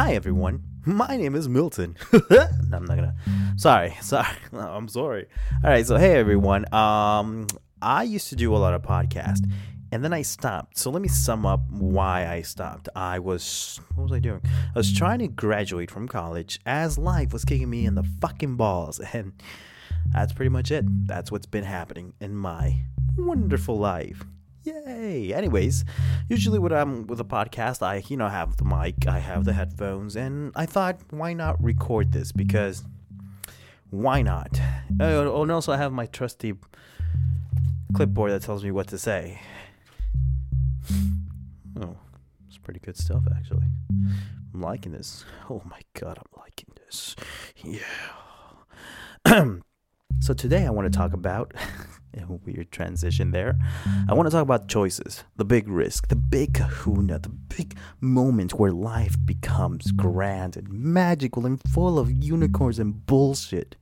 Hi everyone. My name is Milton. I'm not gonna. Sorry, sorry. I'm sorry. All right. So hey everyone. Um, I used to do a lot of podcasts, and then I stopped. So let me sum up why I stopped. I was what was I doing? I was trying to graduate from college as life was kicking me in the fucking balls, and that's pretty much it. That's what's been happening in my wonderful life. Yay! Anyways, usually when I'm with a podcast, I you know have the mic, I have the headphones, and I thought, why not record this? Because why not? Uh, oh, and also I have my trusty clipboard that tells me what to say. Oh, it's pretty good stuff actually. I'm liking this. Oh my god, I'm liking this. Yeah. so today I want to talk about a weird transition there. I want to talk about choices, the big risk, the big kahuna, the big moment where life becomes grand and magical and full of unicorns and bullshit.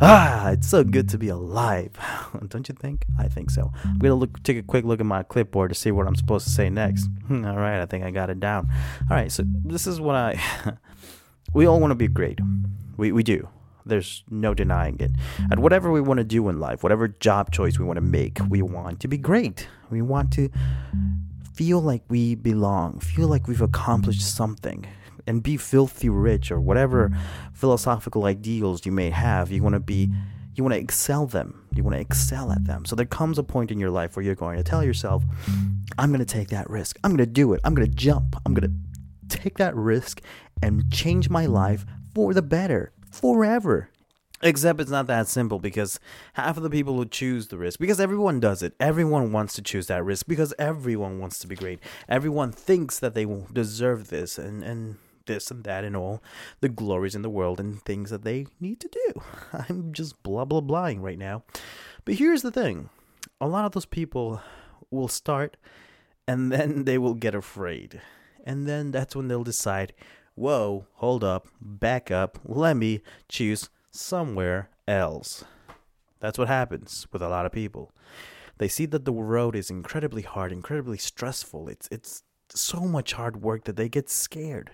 Ah, it's so good to be alive. Don't you think? I think so. I'm gonna look, take a quick look at my clipboard to see what I'm supposed to say next. All right, I think I got it down. All right, so this is what I. we all want to be great. We we do. There's no denying it. And whatever we want to do in life, whatever job choice we want to make, we want to be great. We want to feel like we belong, feel like we've accomplished something, and be filthy rich or whatever philosophical ideals you may have. You want to be you want to excel them. You want to excel at them. So there comes a point in your life where you're going to tell yourself, I'm going to take that risk. I'm going to do it. I'm going to jump. I'm going to take that risk and change my life for the better forever. Except it's not that simple because half of the people who choose the risk, because everyone does it, everyone wants to choose that risk because everyone wants to be great. Everyone thinks that they deserve this and, and this and that and all the glories in the world and things that they need to do. I'm just blah blah blahing right now. But here's the thing a lot of those people will start and then they will get afraid. And then that's when they'll decide, whoa, hold up, back up, let me choose somewhere else. That's what happens with a lot of people. They see that the road is incredibly hard, incredibly stressful. It's it's so much hard work that they get scared.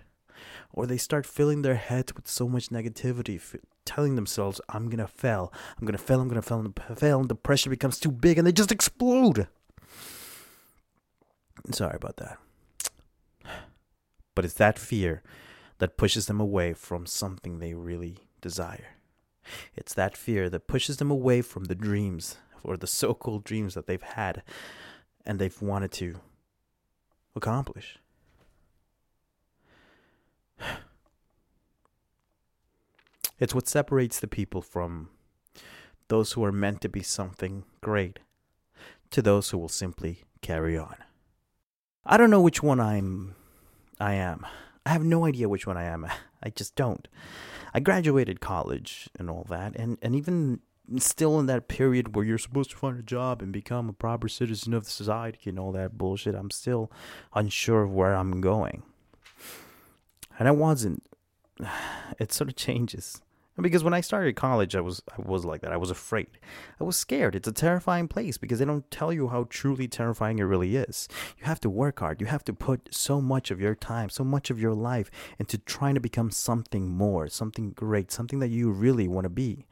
Or they start filling their heads with so much negativity, f- telling themselves, I'm gonna fail, I'm gonna fail, I'm gonna fail, I'm gonna fail, and the pressure becomes too big and they just explode. Sorry about that. But it's that fear that pushes them away from something they really desire. It's that fear that pushes them away from the dreams or the so called dreams that they've had and they've wanted to accomplish. It's what separates the people from those who are meant to be something great to those who will simply carry on. I don't know which one I'm I am. I have no idea which one I am. I just don't. I graduated college and all that and and even still in that period where you're supposed to find a job and become a proper citizen of the society and all that bullshit, I'm still unsure of where I'm going. And I wasn't. It sort of changes because when I started college, I was I was like that. I was afraid. I was scared. It's a terrifying place because they don't tell you how truly terrifying it really is. You have to work hard. You have to put so much of your time, so much of your life into trying to become something more, something great, something that you really want to be.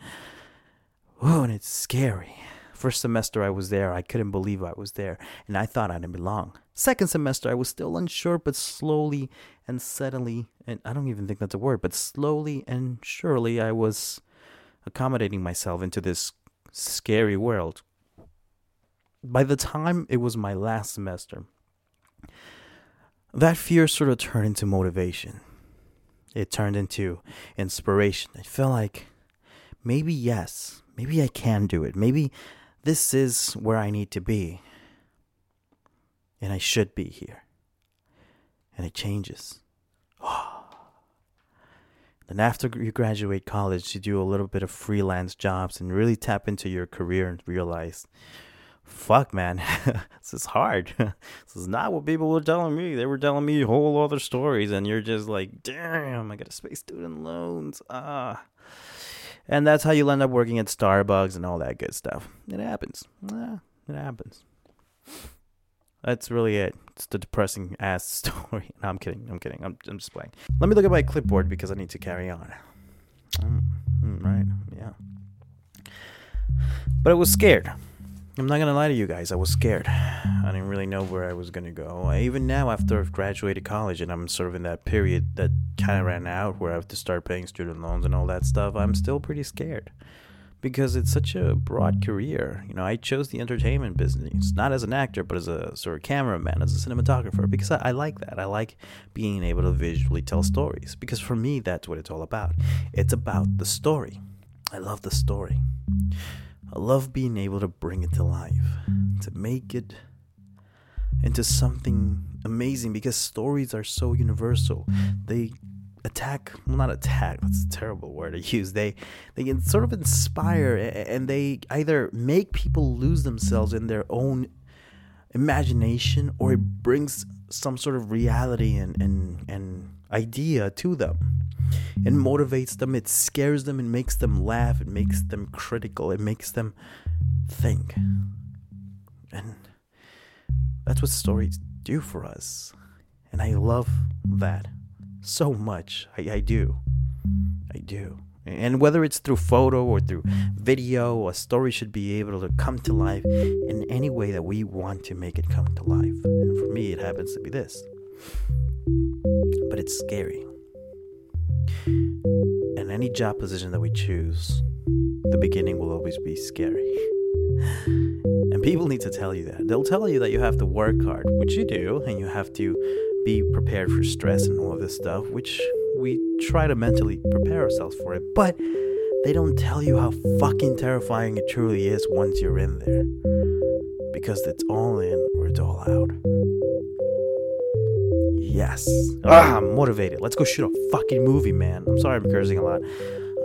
Oh, and it's scary. First semester I was there, I couldn't believe I was there, and I thought I didn't belong. Second semester I was still unsure, but slowly and steadily, and I don't even think that's a word, but slowly and surely I was accommodating myself into this scary world. By the time it was my last semester, that fear sort of turned into motivation. It turned into inspiration. I felt like maybe yes, maybe I can do it. Maybe this is where I need to be. And I should be here. And it changes. then after you graduate college, you do a little bit of freelance jobs and really tap into your career and realize, fuck, man, this is hard. this is not what people were telling me. They were telling me whole other stories, and you're just like, damn, I gotta pay student loans. Ah. And that's how you'll end up working at Starbucks and all that good stuff. It happens. Yeah, it happens. That's really it. It's the depressing ass story. No, I'm kidding. I'm kidding. I'm, I'm just playing. Let me look at my clipboard because I need to carry on. Mm, mm, right. Yeah. But I was scared. I'm not gonna lie to you guys. I was scared. I didn't really know where I was gonna go. Even now, after I've graduated college and I'm sort of in that period that kind of ran out where I have to start paying student loans and all that stuff, I'm still pretty scared because it's such a broad career. You know, I chose the entertainment business, not as an actor, but as a sort of cameraman, as a cinematographer, because I, I, like that. I like being able to visually tell stories, because for me, that's what it's all about. It's about the story. I love the story. I love being able to bring it to life, to make it into something amazing, because stories are so universal. They attack well not attack that's a terrible word to use they they can sort of inspire and they either make people lose themselves in their own imagination or it brings some sort of reality and and, and idea to them it motivates them it scares them it makes them laugh it makes them critical it makes them think and that's what stories do for us and i love that so much. I, I do. I do. And whether it's through photo or through video, a story should be able to come to life in any way that we want to make it come to life. And for me, it happens to be this. But it's scary. And any job position that we choose, the beginning will always be scary. And people need to tell you that. They'll tell you that you have to work hard, which you do, and you have to be prepared for stress and all of this stuff, which we try to mentally prepare ourselves for it. But they don't tell you how fucking terrifying it truly is once you're in there. Because it's all in or it's all out. Yes. Ah, I'm motivated. Let's go shoot a fucking movie, man. I'm sorry I'm cursing a lot.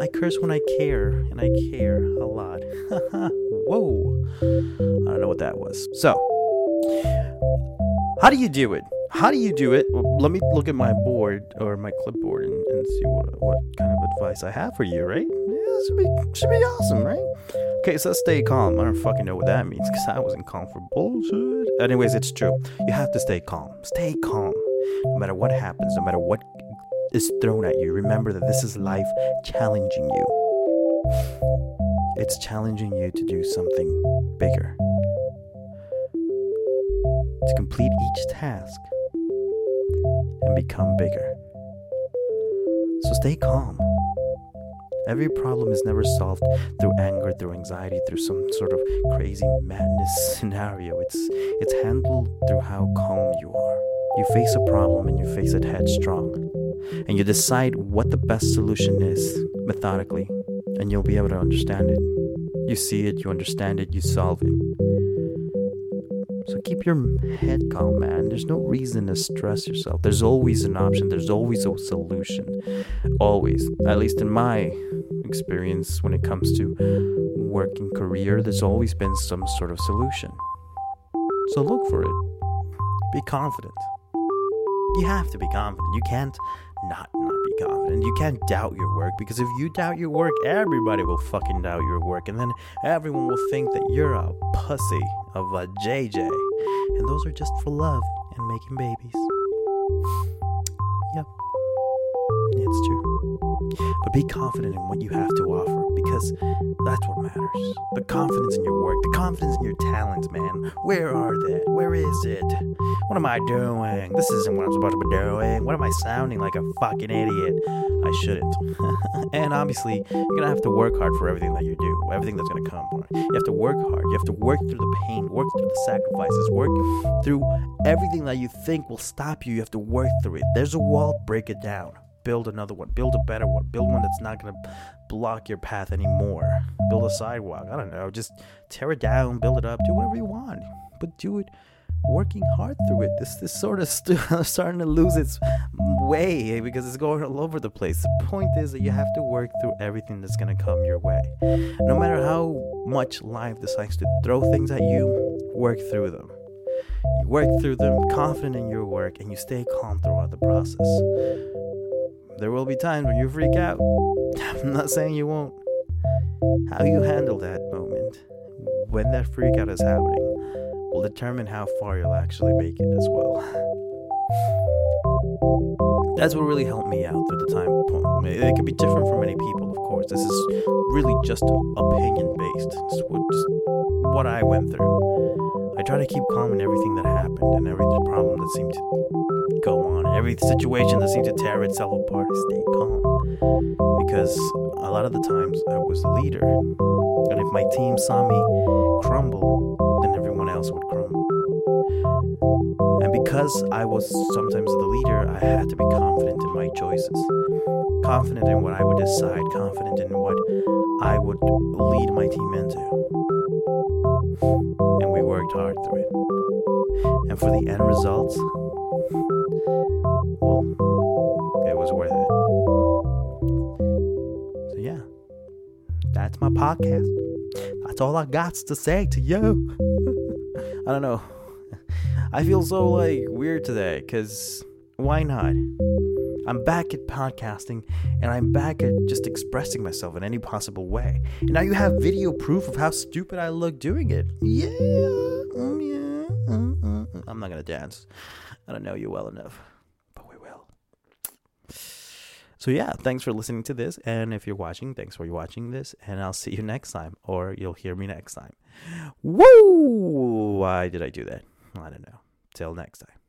I curse when I care, and I care a lot. Whoa. I don't know what that was. So, how do you do it? How do you do it? Well, let me look at my board or my clipboard and, and see what what kind of advice I have for you, right? Yeah, should be should be awesome, right? Okay, so stay calm. I don't fucking know what that means because I wasn't calm for bullshit. Anyways, it's true. You have to stay calm. Stay calm. No matter what happens, no matter what is thrown at you, remember that this is life challenging you. It's challenging you to do something bigger. To complete each task and become bigger. So stay calm. Every problem is never solved through anger, through anxiety, through some sort of crazy madness scenario. It's it's handled through how calm you are. You face a problem and you face it headstrong. And you decide what the best solution is methodically, and you'll be able to understand it. You see it, you understand it, you solve it. So keep your head calm, man. There's no reason to stress yourself. There's always an option, there's always a solution. Always. At least in my experience when it comes to working career, there's always been some sort of solution. So look for it. Be confident. You have to be confident. You can't not not be confident. You can't doubt your work because if you doubt your work, everybody will fucking doubt your work, and then everyone will think that you're a pussy of a JJ, and those are just for love and making babies. Yep, it's true. But be confident in what you have to offer because that's what matters. The confidence in your work, the confidence in your talents, man. Where are they? Where is it? What am I doing? This isn't what I'm supposed to be doing. What am I sounding like a fucking idiot? I shouldn't. and obviously, you're gonna have to work hard for everything that you do, everything that's gonna come. You have to work hard. You have to work through the pain, work through the sacrifices, work through everything that you think will stop you. You have to work through it. There's a wall, break it down build another one, build a better one, build one that's not gonna block your path anymore. Build a sidewalk. I don't know. Just tear it down, build it up, do whatever you want, but do it working hard through it. This this sort of st- starting to lose its way because it's going all over the place. The point is that you have to work through everything that's gonna come your way. No matter how much life decides to throw things at you, work through them. You work through them, confident in your work, and you stay calm throughout the process. There will be times when you freak out. I'm not saying you won't. How you handle that moment when that freak out is happening will determine how far you'll actually make it as well. That's what really helped me out through the time. It could be different for many people, of course. This is really just opinion based. It's just what I went through. I try to keep calm in everything that happened and every problem that seemed to go on, every situation that seemed to tear itself apart. I stayed calm because a lot of the times I was the leader, and if my team saw me crumble, then everyone else would crumble. And because I was sometimes the leader, I had to be confident in my choices, confident in what I would decide, confident in what I would lead my team into. Worked hard through it. And for the end results, well, it was worth it. So, yeah, that's my podcast. That's all I got to say to you. I don't know. I feel so like weird today because why not? I'm back at podcasting and I'm back at just expressing myself in any possible way. And now you have video proof of how stupid I look doing it. Yeah. Mm, yeah. Mm, mm, mm. I'm not going to dance. I don't know you well enough, but we will. So, yeah, thanks for listening to this. And if you're watching, thanks for watching this. And I'll see you next time, or you'll hear me next time. Woo! Why did I do that? I don't know. Till next time.